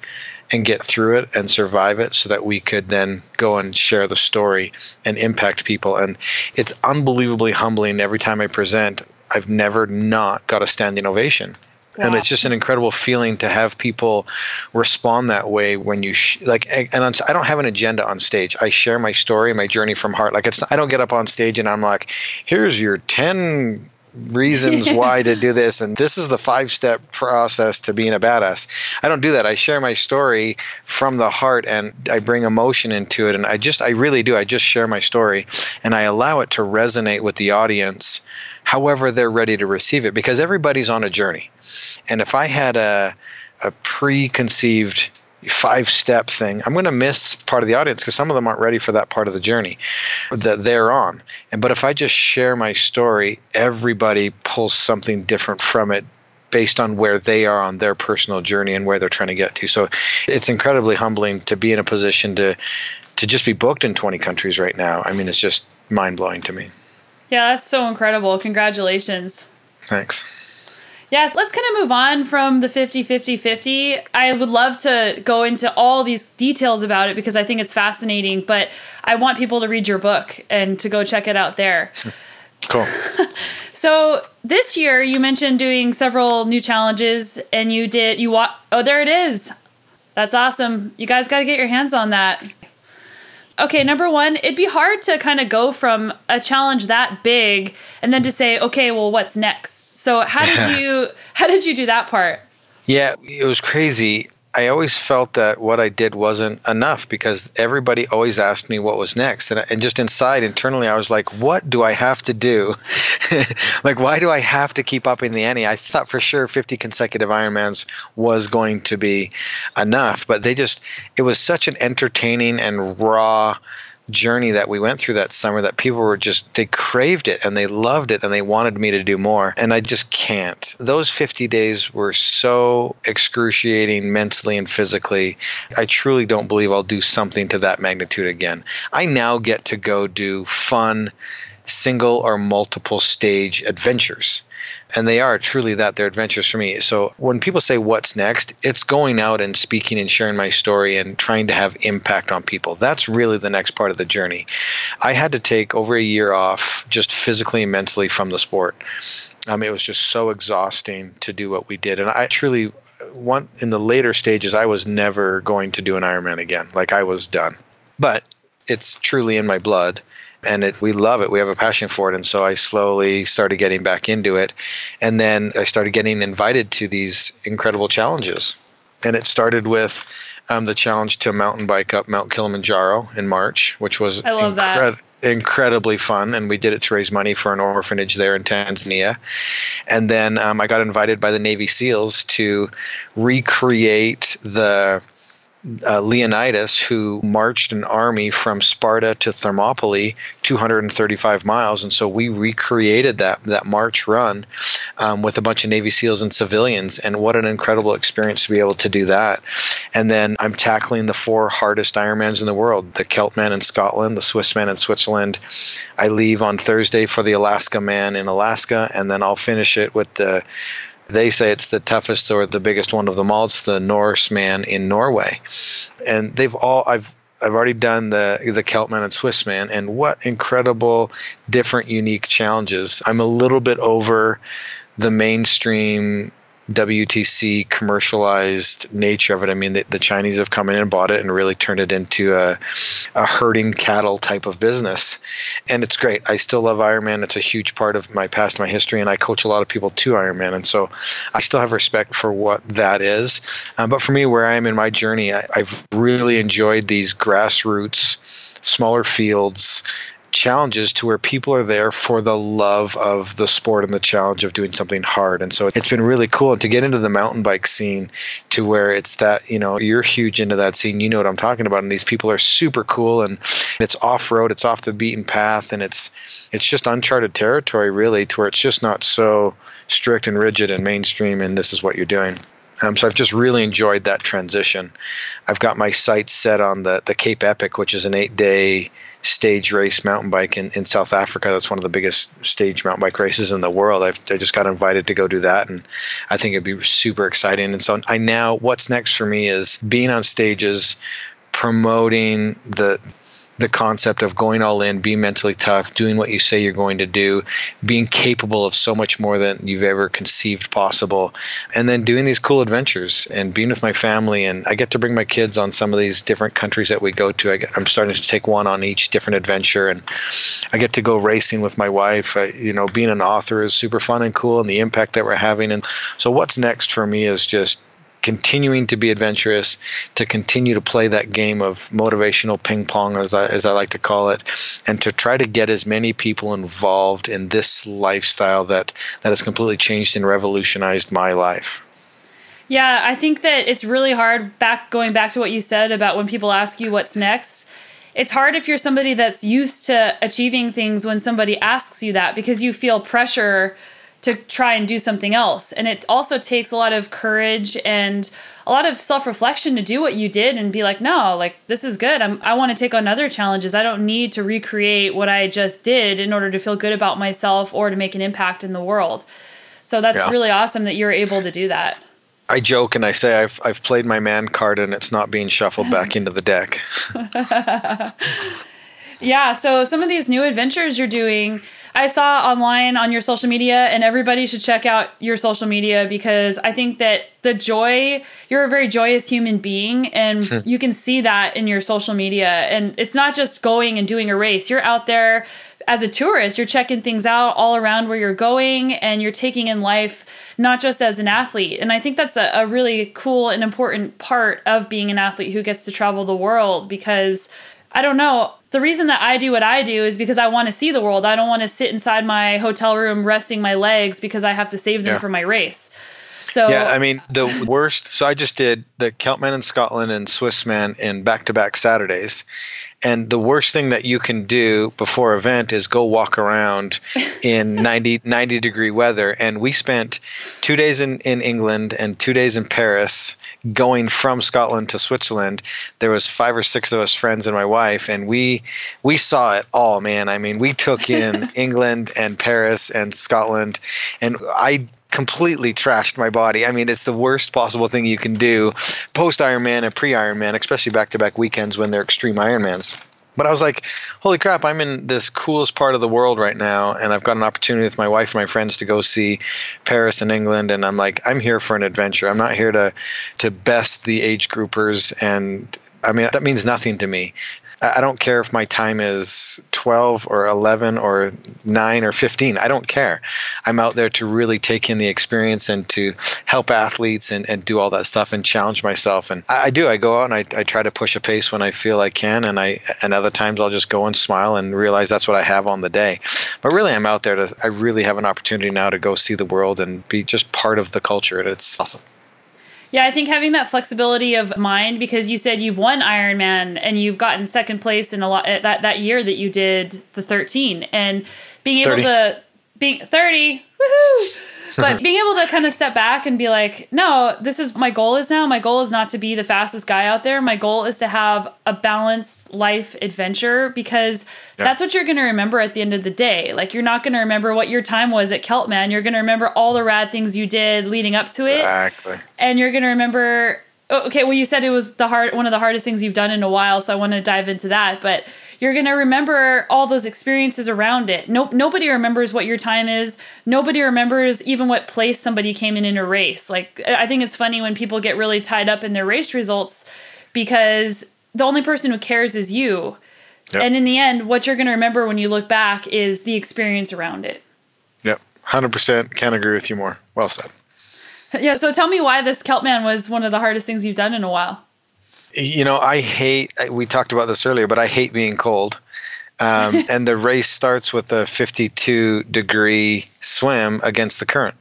and get through it and survive it so that we could then go and share the story and impact people. And it's unbelievably humbling every time I present. I've never not got a standing ovation. Wow. And it's just an incredible feeling to have people respond that way when you sh- like. And I don't have an agenda on stage. I share my story, my journey from heart. Like it's. I don't get up on stage and I'm like, "Here's your ten reasons (laughs) why to do this and this is the five step process to being a badass. I don't do that. I share my story from the heart and i bring emotion into it and i just i really do. I just share my story and i allow it to resonate with the audience however they're ready to receive it because everybody's on a journey. And if i had a a preconceived five step thing, I'm going to miss part of the audience because some of them aren't ready for that part of the journey that they're on. And but if I just share my story, everybody pulls something different from it based on where they are on their personal journey and where they're trying to get to. So it's incredibly humbling to be in a position to to just be booked in 20 countries right now. I mean, it's just mind blowing to me. Yeah, that's so incredible. Congratulations. Thanks. Yes, let's kind of move on from the 50 50 50. I would love to go into all these details about it because I think it's fascinating, but I want people to read your book and to go check it out there. (laughs) Cool. (laughs) so this year you mentioned doing several new challenges and you did you walk oh there it is. That's awesome. You guys got to get your hands on that. Okay, number 1, it'd be hard to kind of go from a challenge that big and then to say, "Okay, well what's next?" So how did you how did you do that part? Yeah, it was crazy. I always felt that what I did wasn't enough because everybody always asked me what was next. And, and just inside, internally, I was like, what do I have to do? (laughs) like, why do I have to keep up in the ante? I thought for sure 50 consecutive Ironmans was going to be enough, but they just, it was such an entertaining and raw journey that we went through that summer that people were just they craved it and they loved it and they wanted me to do more and I just can't. Those 50 days were so excruciating mentally and physically. I truly don't believe I'll do something to that magnitude again. I now get to go do fun single or multiple stage adventures. And they are truly that they're adventures for me. So when people say what's next? it's going out and speaking and sharing my story and trying to have impact on people. That's really the next part of the journey. I had to take over a year off just physically and mentally from the sport. Um, it was just so exhausting to do what we did. And i truly want in the later stages i was never going to do an ironman again. Like i was done. But it's truly in my blood and it, we love it. We have a passion for it. And so I slowly started getting back into it. And then I started getting invited to these incredible challenges. And it started with um, the challenge to mountain bike up Mount Kilimanjaro in March, which was incre- incredibly fun. And we did it to raise money for an orphanage there in Tanzania. And then um, I got invited by the Navy SEALs to recreate the uh, Leonidas, who marched an army from Sparta to Thermopylae, 235 miles, and so we recreated that that march run um, with a bunch of Navy SEALs and civilians, and what an incredible experience to be able to do that. And then I'm tackling the four hardest Ironmans in the world: the Celtman in Scotland, the Swissman in Switzerland. I leave on Thursday for the Alaska Man in Alaska, and then I'll finish it with the they say it's the toughest or the biggest one of them all. It's the Norseman in Norway, and they've all I've I've already done the the Celtman and Swissman, and what incredible, different, unique challenges. I'm a little bit over the mainstream WTC commercialized nature of it. I mean, the, the, Chinese have come in and bought it and really turned it into a, a herding cattle type of business. And it's great. I still love Ironman. It's a huge part of my past, my history, and I coach a lot of people to Ironman. And so I still have respect for what that is. Um, but for me, where I am in my journey, I, I've really enjoyed these grassroots smaller fields challenges to where people are there for the love of the sport and the challenge of doing something hard. And so it's been really cool. And to get into the mountain bike scene to where it's that, you know, you're huge into that scene, you know what I'm talking about. And these people are super cool and it's off road, it's off the beaten path, and it's it's just uncharted territory really to where it's just not so strict and rigid and mainstream and this is what you're doing. Um, so I've just really enjoyed that transition. I've got my sights set on the, the Cape Epic, which is an eight day stage race mountain bike in, in South Africa. That's one of the biggest stage mountain bike races in the world. I've, I just got invited to go do that, and I think it'd be super exciting. And so I now, what's next for me is being on stages, promoting the the concept of going all in, being mentally tough, doing what you say you're going to do, being capable of so much more than you've ever conceived possible, and then doing these cool adventures and being with my family. And I get to bring my kids on some of these different countries that we go to. I am starting to take one on each different adventure, and I get to go racing with my wife. I, you know, being an author is super fun and cool, and the impact that we're having. And so, what's next for me is just continuing to be adventurous, to continue to play that game of motivational ping pong, as I, as I like to call it, and to try to get as many people involved in this lifestyle that, that has completely changed and revolutionized my life. Yeah, I think that it's really hard back going back to what you said about when people ask you what's next. It's hard if you're somebody that's used to achieving things when somebody asks you that because you feel pressure to try and do something else. And it also takes a lot of courage and a lot of self reflection to do what you did and be like, no, like this is good. I'm, I want to take on other challenges. I don't need to recreate what I just did in order to feel good about myself or to make an impact in the world. So that's yeah. really awesome that you're able to do that. I joke and I say I've I've played my man card and it's not being shuffled back (laughs) into the deck. (laughs) yeah, so some of these new adventures you're doing, I saw online on your social media, and everybody should check out your social media because I think that the joy, you're a very joyous human being, and (laughs) you can see that in your social media. And it's not just going and doing a race, you're out there as a tourist, you're checking things out all around where you're going, and you're taking in life not just as an athlete. And I think that's a, a really cool and important part of being an athlete who gets to travel the world because I don't know the reason that I do what I do is because I want to see the world. I don't want to sit inside my hotel room resting my legs because I have to save them yeah. for my race. So Yeah, I mean the worst so I just did the Celtman in Scotland and Swissman in back to back Saturdays. And the worst thing that you can do before event is go walk around (laughs) in 90, 90 degree weather. And we spent two days in, in England and two days in Paris going from Scotland to Switzerland, there was five or six of us friends and my wife, and we we saw it all, man. I mean, we took in (laughs) England and Paris and Scotland, and I completely trashed my body. I mean, it's the worst possible thing you can do post Ironman and pre Ironman, especially back to back weekends when they're extreme Ironmans. But I was like, holy crap, I'm in this coolest part of the world right now, and I've got an opportunity with my wife and my friends to go see Paris and England, and I'm like, I'm here for an adventure. I'm not here to to best the age groupers, and I mean that means nothing to me. I don't care if my time is 12 or 11 or 9 or 15. I don't care. I'm out there to really take in the experience and to help athletes and, and do all that stuff and challenge myself. And I, I do. I go out and I, I try to push a pace when I feel I can. And I and other times I'll just go and smile and realize that's what I have on the day. But really, I'm out there to, I really have an opportunity now to go see the world and be just part of the culture. And it's awesome. Yeah, I think having that flexibility of mind because you said you've won Ironman and you've gotten second place in a lot eh, that that year that you did the 13 and being able 30. to being 30 woohoo but being able to kind of step back and be like, no, this is my goal is now. My goal is not to be the fastest guy out there. My goal is to have a balanced life adventure because yeah. that's what you're going to remember at the end of the day. Like, you're not going to remember what your time was at Celtman. You're going to remember all the rad things you did leading up to it. Exactly. And you're going to remember Oh, okay, well, you said it was the hard one of the hardest things you've done in a while, so I want to dive into that. But you're going to remember all those experiences around it. No, nobody remembers what your time is. Nobody remembers even what place somebody came in in a race. Like I think it's funny when people get really tied up in their race results because the only person who cares is you. Yep. And in the end, what you're going to remember when you look back is the experience around it. Yep, hundred percent. Can't agree with you more. Well said. Yeah. So tell me why this Celtman was one of the hardest things you've done in a while. You know, I hate. We talked about this earlier, but I hate being cold. Um, (laughs) and the race starts with a 52 degree swim against the current.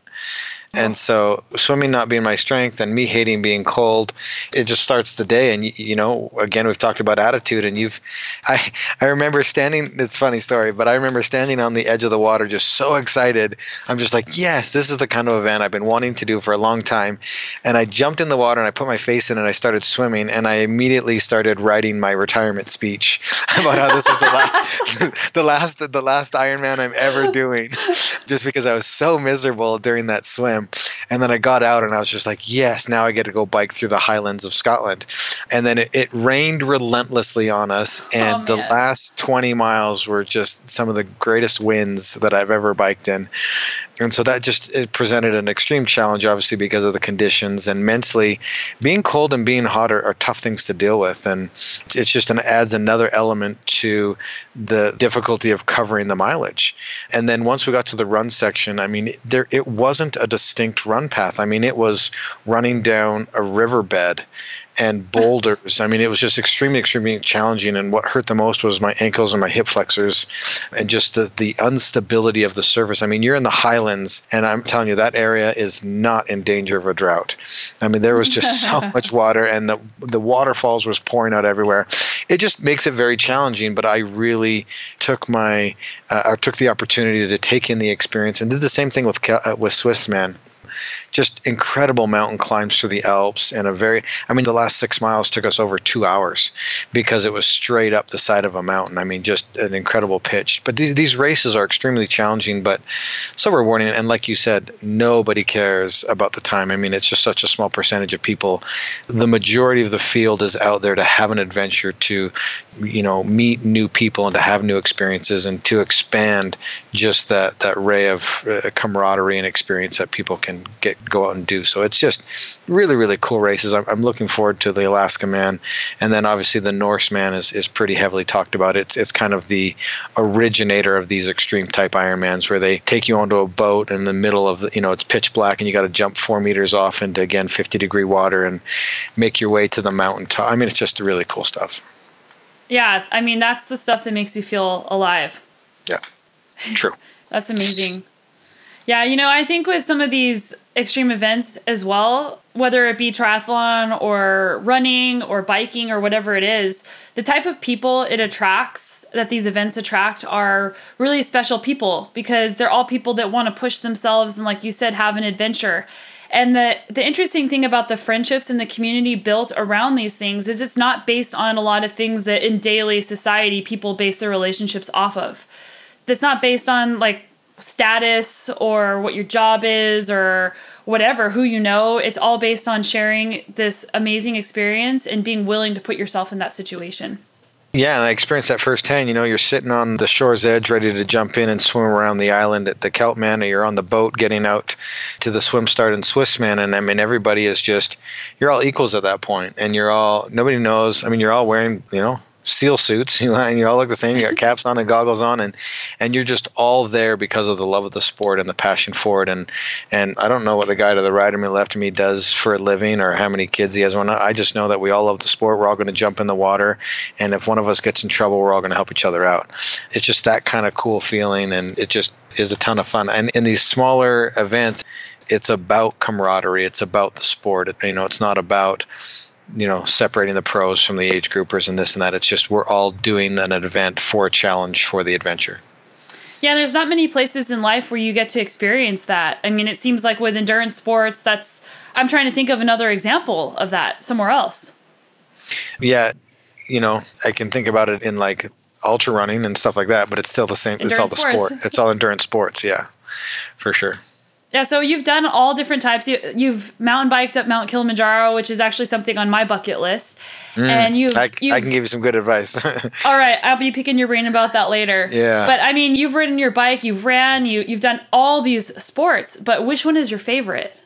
And oh. so, swimming not being my strength and me hating being cold, it just starts the day. And, you know, again, we've talked about attitude. And you've, (laughs) I, I remember standing, it's funny story, but I remember standing on the edge of the water just so excited. I'm just like, yes, this is the kind of event I've been wanting to do for a long time. And I jumped in the water and I put my face in and I started swimming. And I immediately started writing my retirement speech (laughs) about how this is the last, (laughs) the last, the last Ironman I'm ever doing, just because I was so miserable during that swim. And then I got out and I was just like, yes, now I get to go bike through the highlands of Scotland. And then it, it rained relentlessly on us. Oh, and oh, the last 20 miles were just some of the greatest winds that I've ever biked in and so that just presented an extreme challenge obviously because of the conditions. And mentally being cold and being hot are, are tough things to deal with. And it's just an adds another element to the difficulty of covering the mileage. And then once we got to the run section i mean there it wasn't a distinct run path. I mean it was running down a riverbed and boulders. I mean, it was just extremely, extremely challenging. And what hurt the most was my ankles and my hip flexors and just the, the instability of the surface. I mean, you're in the highlands, and I'm telling you, that area is not in danger of a drought. I mean, there was just (laughs) so much water, and the, the waterfalls was pouring out everywhere. It just makes it very challenging, but I really took my, uh, I took the opportunity to take in the experience and did the same thing with, uh, with Swissman just incredible mountain climbs through the Alps and a very I mean the last 6 miles took us over 2 hours because it was straight up the side of a mountain. I mean just an incredible pitch. But these these races are extremely challenging but so rewarding and like you said nobody cares about the time. I mean it's just such a small percentage of people. The majority of the field is out there to have an adventure to you know meet new people and to have new experiences and to expand just that that ray of uh, camaraderie and experience that people can get go out and do. So it's just really really cool races. I'm, I'm looking forward to the Alaska Man, and then obviously the Norseman is is pretty heavily talked about. It's it's kind of the originator of these extreme type Ironmans where they take you onto a boat in the middle of the you know it's pitch black and you got to jump four meters off into again 50 degree water and make your way to the mountain top. I mean it's just really cool stuff. Yeah, I mean that's the stuff that makes you feel alive. Yeah, true. (laughs) that's amazing. Yeah, you know, I think with some of these extreme events as well, whether it be triathlon or running or biking or whatever it is, the type of people it attracts, that these events attract, are really special people because they're all people that want to push themselves and, like you said, have an adventure. And the the interesting thing about the friendships and the community built around these things is it's not based on a lot of things that in daily society people base their relationships off of. That's not based on like status or what your job is or whatever, who you know. It's all based on sharing this amazing experience and being willing to put yourself in that situation. Yeah, and I experienced that firsthand. You know, you're sitting on the shore's edge, ready to jump in and swim around the island at the Celtman, or you're on the boat getting out to the swim start in Swissman, and I mean, everybody is just you're all equals at that point, and you're all nobody knows. I mean, you're all wearing you know SEAL suits, (laughs) you know, and you all look the same. You got (laughs) caps on and goggles on, and and you're just all there because of the love of the sport and the passion for it. And and I don't know what the guy to the right of me, left of me, does for a living or how many kids he has. Or not. I just know that we all love the sport. We're all going to jump in the water, and if one of us gets in trouble, we're all going to help each other out. It's just that kind of cool feeling, and it just is a ton of fun. And in these smaller events, it's about camaraderie. It's about the sport. You know, it's not about you know separating the pros from the age groupers and this and that. It's just we're all doing an event for a challenge for the adventure. Yeah there's not many places in life where you get to experience that. I mean it seems like with endurance sports that's i'm trying to think of another example of that somewhere else. Yeah you know i can think about it in like ultra running and stuff like that but it's still the same endurance it's all the sports. sport. it's all endurance sports yeah for sure Yeah, so you've done all different types. You, you've mountain biked up Mount Kilimanjaro, which is actually something on my bucket list. Mm, and you've, I, I can give you some good advice. (laughs) all right, I'll be picking your brain about that later. Yeah. But I mean, you've ridden your bike, you've ran, you you've done all these sports, but which one is your favorite?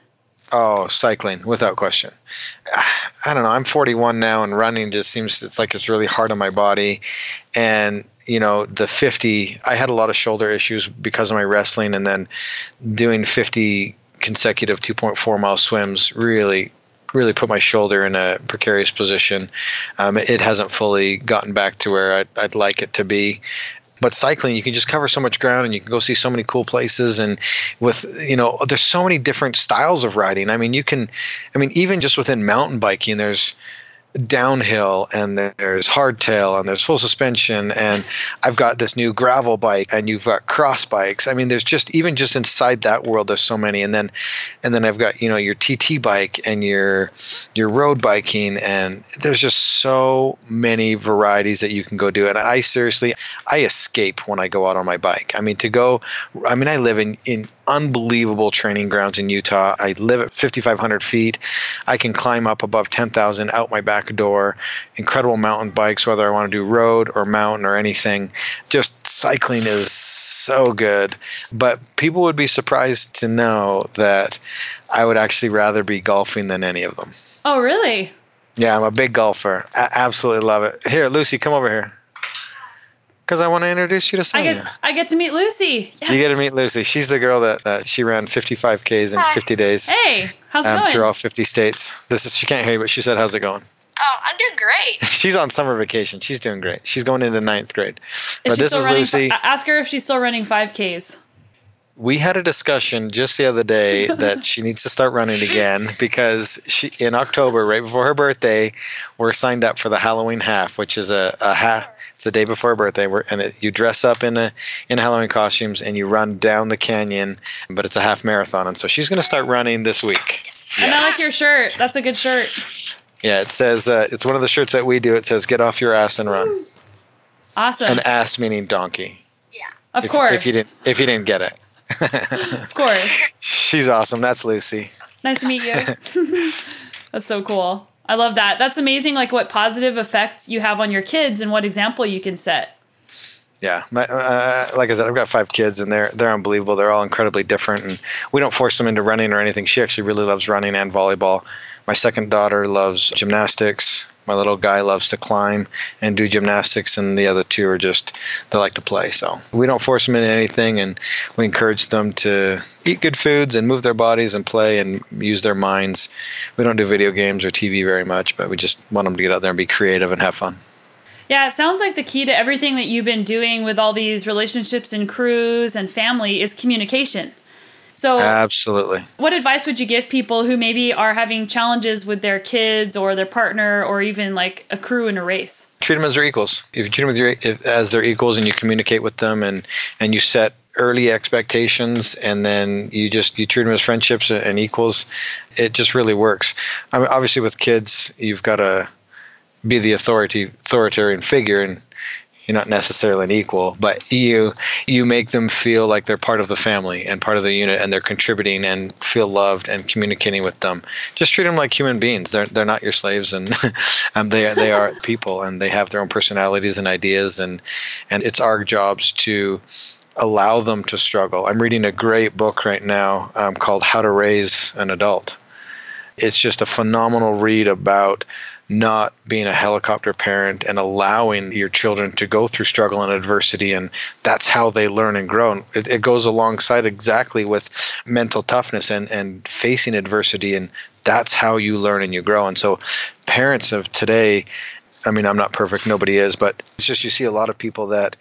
Oh, cycling, without question. (sighs) I don't know. I'm 41 now, and running just seems it's like it's really hard on my body. And you know, the 50, I had a lot of shoulder issues because of my wrestling, and then doing 50 consecutive 2.4 mile swims really really put my shoulder in a precarious position. Um, it hasn't fully gotten back to where I'd, I'd, like it to be but cycling you can just cover so much ground and you can go see so many cool places and with you know there's so many different styles of riding i mean you can i mean even just within mountain biking there's downhill and there's hardtail and there's full suspension and I've got this new gravel bike and you've got cross bikes. I mean there's just even just inside that world there's so many and then and then I've got you know your TT bike and your your road biking and there's just so many varieties that you can go do and I seriously I escape when I go out on my bike. I mean to go I mean I live in in unbelievable training grounds in Utah. I live at 5500 feet. I can climb up above 10,000 out my back door. Incredible mountain bikes, whether I want to do road or mountain or anything. Just cycling is so good. But people would be surprised to know that I would actually rather be golfing than any of them. Oh, really? Yeah, I'm a big golfer. I absolutely love it. Here, Lucy, come over here. Because I want to introduce you to Sonia. I get, I get to meet Lucy. Yes. You get to meet Lucy. She's the girl that uh, she ran 55 Ks in 50 days. Hey, how's it um, going? Through all 50 states. This is she can't hear you, but she said, "How's it going?" Oh, I'm doing great. (laughs) She's on summer vacation. She's doing great. She's going into ninth grade. Is but this is running, Lucy. Ask her if she's still running 5Ks. We had a discussion just the other day (laughs) that she needs to start running again because she in October, right before her birthday, we're signed up for the Halloween half, which is a, a half. It's the day before her birthday, we're, and it, you dress up in a in Halloween costumes and you run down the canyon, but it's a half marathon, and so she's going to start running this week. And I like your shirt. That's a good shirt. Yeah, it says uh, it's one of the shirts that we do. It says "Get off your ass and run," Awesome. and ass meaning donkey. Yeah. of If, course. if you didn't if you didn't get it. Of course. She's awesome. That's Lucy. Nice to meet you. (laughs) (laughs) That's so cool. I love that. That's amazing, like what positive effect you have on your kids and what example you can set. Yeah, my, uh, like I said, I've got five kids, and they're they're unbelievable. They're all incredibly different, and we don't force them into running or anything. She actually really loves running and volleyball. My second daughter loves gymnastics. My little guy loves to climb and do gymnastics, and the other two are just they like to play. So we don't force them into anything, and we encourage them to eat good foods and move their bodies and play and use their minds. We don't do video games or TV very much, but we just want them to get out there and be creative and have fun. Yeah, it sounds like the key to everything that you've been doing with all these relationships and crews and family is communication. So, Absolutely. what advice would you give people who maybe are having challenges with their kids or their partner or even like a crew in a race? treat them as their equals. If you treat them with your, if, as their equals and you communicate with them and and you set early expectations and then you just you treat them as friendships and equals, it just really works. I mean, obviously with kids, you've got to be the authority authoritarian figure and you're not necessarily an equal, but you you make them feel like they're part of the family and part of the unit, and they're contributing and feel loved and communicating with them. Just treat them like human beings. They're they're not your slaves, and (laughs) um, they they are (laughs) people, and they have their own personalities and ideas, and and it's our jobs to allow them to struggle. I'm reading a great book right now um, called How to Raise an Adult. It's just a phenomenal read about not being a helicopter parent and allowing your children to go through struggle and adversity and that's how they learn and grow. And it, it goes alongside exactly with mental toughness and, and facing adversity and that's how you learn and you grow. And so parents of today i mean i'm not perfect nobody is but it's just you see a lot of people that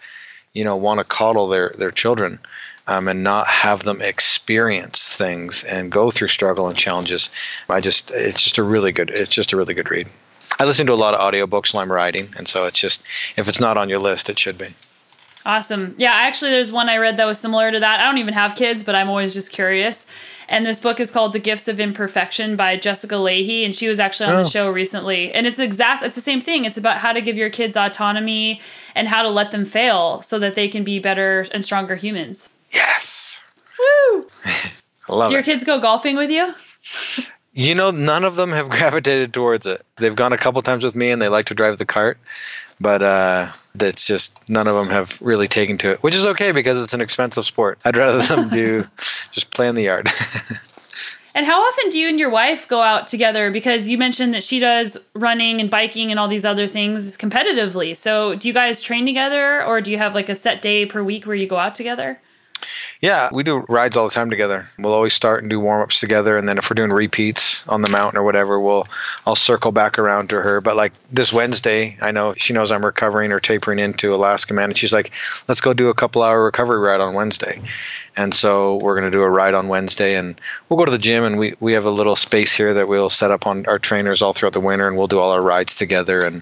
you know want to coddle their their children um, and not have them experience things and go through struggle and challenges. I just it's just a really good it's just a really good read I listen to a lot of audiobooks while I'm riding, and so it's just if it's not on your list, it should be. Awesome. Yeah, actually, there's one I read that was similar to that. I don't even have kids, but I'm always just curious. And this book is called The Gifts of Imperfection by Jessica Lahey, and she was actually on Oh. the show recently. And it's exact it's the same thing. It's about how to give your kids autonomy and how to let them fail so that they can be better and stronger humans. Yes. Woo! (laughs) I love Do your it. kids go golfing with you? (laughs) You know, none of them have (laughs) gravitated towards it. They've gone a couple times with me, and they like to drive the cart, but uh, that's just none of them have really taken to it, which is okay because it's an expensive sport. I'd rather them do (laughs) just play in the yard. (laughs) And how often do you and your wife go out together? Because you mentioned that she does running and biking and all these other things competitively. So do you guys train together or do you have like a set day per week where you go out together? Yeah, we do rides all the time together. We'll always start and do warm ups together, and then if we're doing repeats on the mountain or whatever, we'll I'll circle back around to her. But like this Wednesday, I know she knows I'm recovering or tapering into Alaska Man, and she's like, "Let's go do a couple hour recovery ride on Wednesday." And so we're going to do a ride on Wednesday, and we'll go to the gym, and we we have a little space here that we'll set up on our trainers all throughout the winter, and we'll do all our rides together, and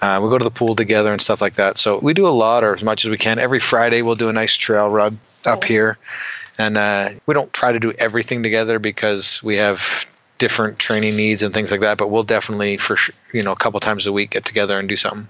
uh, we go to the pool together and stuff like that. So we do a lot, or as much as we can. Every Friday, we'll do a nice trail run up here. And uh, we don't try to do everything together because we have different training needs and things like that but we'll definitely for you know a couple times a week get together and do something.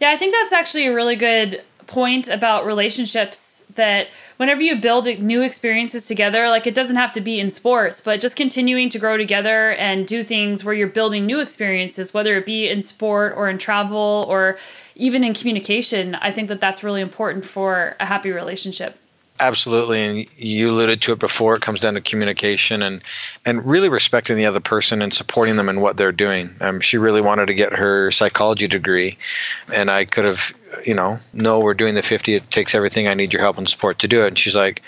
Yeah, I think that's actually a really good point about relationships that whenever you build new experiences together, like it doesn't have to be in sports, but just continuing to grow together and do things where you're building new experiences, whether it be in sport or in travel or even in communication, I think that that's really important for a happy relationship. Absolutely and you alluded to it before. It comes down to communication and and really respecting the other person and supporting them in what they're doing. Um, she really wanted to get her psychology degree and i could have you know no we're doing the 50 it takes everything i need your help and support to do it. And she's like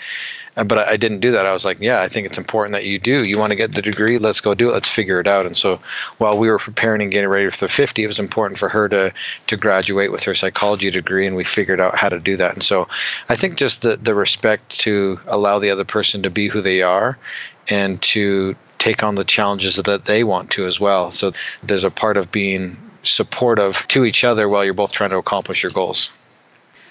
uh, but I, didn't do that. I was like yeah i think it's important that you do. You want to get the degree? Let's go do it. Let's figure it out. And so while we were preparing and getting ready for the 50 it was important for her to to graduate with her psychology degree and we figured out how to do that. And so i think just the the respect to allow the other person to be who they are and to take on the challenges that they want to as well. So there's a part of being supportive to each other while you're both trying to accomplish your goals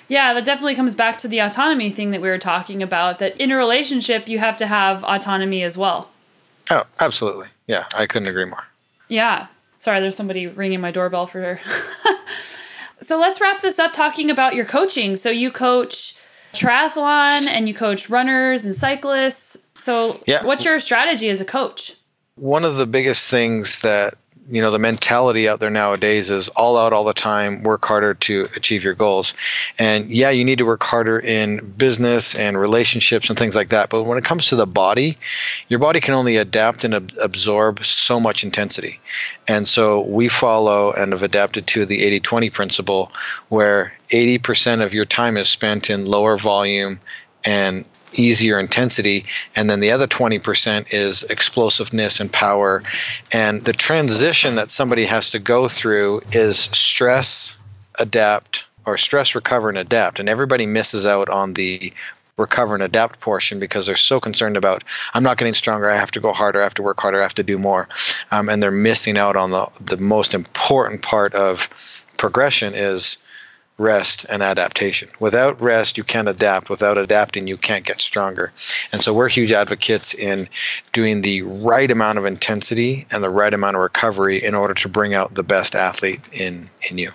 Yeah, that definitely comes back to the autonomy thing that we were talking about that in a relationship, you have to have autonomy as well. oh absolutely yeah i couldn't agree more Yeah. Sorry, there's somebody ringing my doorbell for her. (laughs) so let's wrap this up talking about your coaching. So you coach triathlon and you coach runners and cyclists. So Yeah. what's your strategy as a coach? one of the biggest things that you know the mentality out there nowadays is all out all the time work harder to achieve your goals. And yeah you need to work harder in business and relationships and things like that. But when it comes to the body your body can only adapt and ab- absorb so much intensity. And so we follow and have adapted to the 80-20 principle where 80% of your time is spent in lower volume and easier intensity and then the other 20% is explosiveness and power. And the transition that somebody has to go through is stress adapt or stress recover and adapt and everybody misses out on the recover and adapt portion because they're so concerned about i'm not getting stronger i have to go harder i have to work harder i have to do more. Um, and they're missing out on the, the most important part of progression is rest and adaptation. Without rest, you can't adapt. Without adapting, you can't get stronger. And so we're huge advocates in doing the right amount of intensity and the right amount of recovery in order to bring out the best athlete in in you.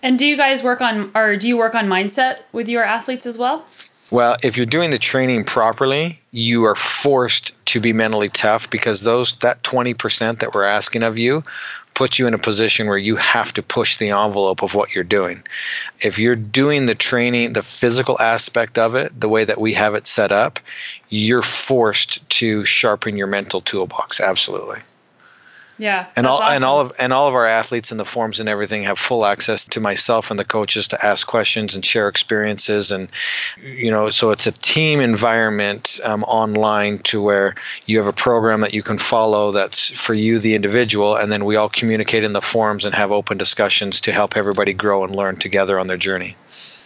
And do you guys work on or do you work on mindset with your athletes as well? Well, if you're doing the training properly, you are forced to be mentally tough because those that 20% that we're asking of you puts you in a position where you have to push the envelope of what you're doing. If you're doing the training, the physical aspect of it, the way that we have it set up, you're forced to sharpen your mental toolbox absolutely. Yeah. And all and all of and all of our athletes and the forums and everything have full access to myself and the coaches to ask questions and share experiences and you know so it's a team environment um, online to where you have a program that you can follow that's for you the individual and then we all communicate in the forums and have open discussions to help everybody grow and learn together on their journey.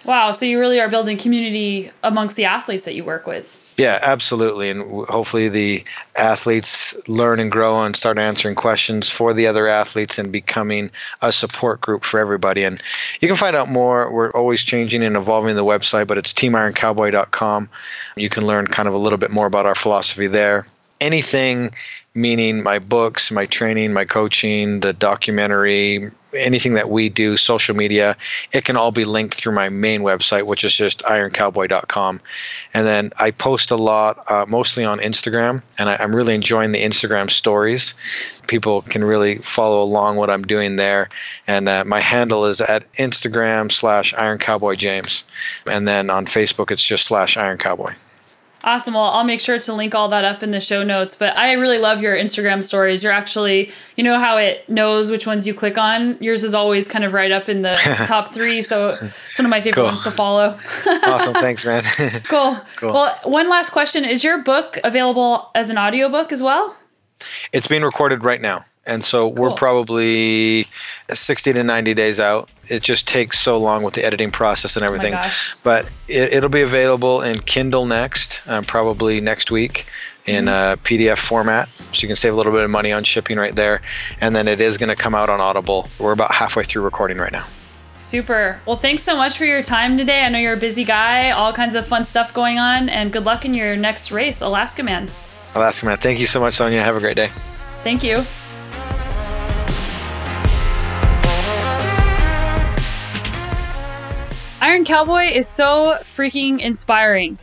Wow, so you really are building community amongst the athletes that you work with. Yeah, absolutely. And hopefully the athletes learn and grow and start answering questions for the other athletes and becoming a support group for everybody. And you can find out more. We're always changing and evolving the website, but it's teamironcowboy.com. You can learn kind of a little bit more about our philosophy there. anything meaning my books, my training, my coaching, the documentary, anything that we do, social media, it can all be linked through my main website, which is just ironcowboy.com. And then I post a lot, uh, mostly on Instagram, and I, am really enjoying the Instagram stories. People can really follow along what I'm doing there. And uh, my handle is at Instagram slash Iron Cowboy James. And then on Facebook, it's just slash Iron Cowboy. Awesome. Well, I'll make sure to link all that up in the show notes. But I really love your Instagram stories. You're actually, you know, how it knows which ones you click on. Yours is always kind of right up in the (laughs) top three. So it's one of my favorite cool. ones to follow. (laughs) awesome. Thanks, man. cool. (laughs) cool. Well, one last question Is your book available as an audiobook as well? It's being recorded right now. And so cool. we're probably 60 to 90 days out. It just takes so long with the editing process and oh everything. Oh but it, will be available in Kindle next, uh, probably next week in mm-hmm. a PDF format. So you can save a little bit of money on shipping right there. And then it is going to come out on Audible. We're about halfway through recording right now. Super. Well, thanks so much for your time today. I know you're a busy guy, all kinds of fun stuff going on, and good luck in your next race, Alaska Man. Alaska Man. Thank you so much, Sonia. Have a great day. Thank you. Iron Cowboy is so freaking inspiring.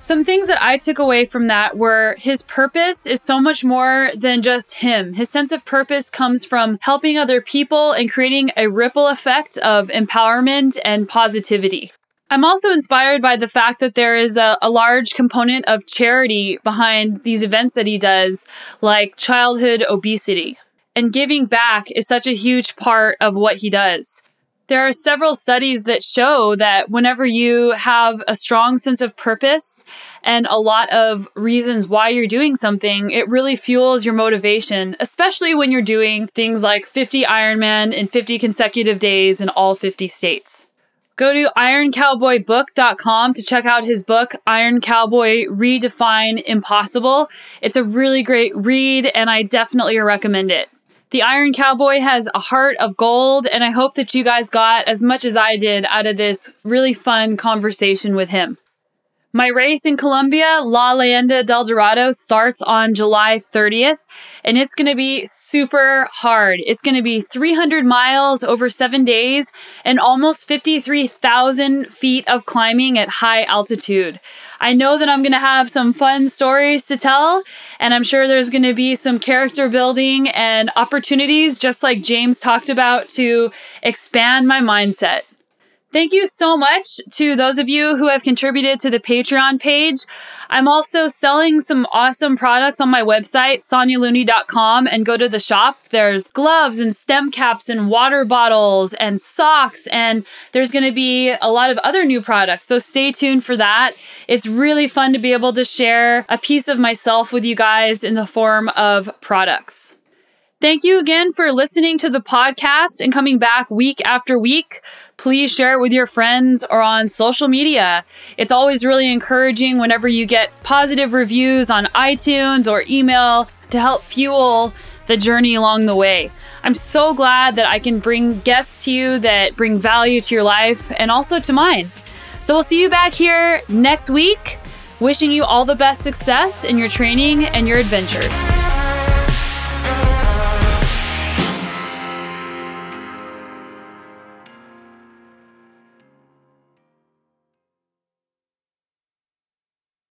Some things that I took away from that were his purpose is so much more than just him. His sense of purpose comes from helping other people and creating a ripple effect of empowerment and positivity. I'm also inspired by the fact that there is a, a, large component of charity behind these events that he does, like childhood obesity. And giving back is such a huge part of what he does. There are several studies that show that whenever you have a strong sense of purpose and a lot of reasons why you're doing something, it really fuels your motivation, especially when you're doing things like 50 Ironman in 50 consecutive days in all 50 states. Go to ironcowboybook.com to check out his book, Iron Cowboy Redefine Impossible. It's a really great read, and I definitely recommend it. The Iron Cowboy has a heart of gold, and I hope that you guys got as much as I did out of this really fun conversation with him. My race in Colombia, La Leyenda del Dorado, starts on July 30th, and it's going to be super hard. It's going to be 300 miles over seven days and almost 53,000 feet of climbing at high altitude. I know that I'm going to have some fun stories to tell, and I'm sure there's going to be some character building and opportunities, just like James talked about, to expand my mindset. Thank you so much to those of you who have contributed to the Patreon page. I'm also selling some awesome products on my website, sonialooney.com, and go to the shop. There's gloves and stem caps and water bottles and socks, and there's going to be a lot of other new products. So stay tuned for that. It's really fun to be able to share a piece of myself with you guys in the form of products. Thank you again for listening to the podcast and coming back week after week. Please share it with your friends or on social media. It's always really encouraging whenever you get positive reviews on iTunes or email to help fuel the journey along the way. I'm so glad that I can bring guests to you that bring value to your life and also to mine. So we'll see you back here next week. Wishing you all the best success in your training and your adventures.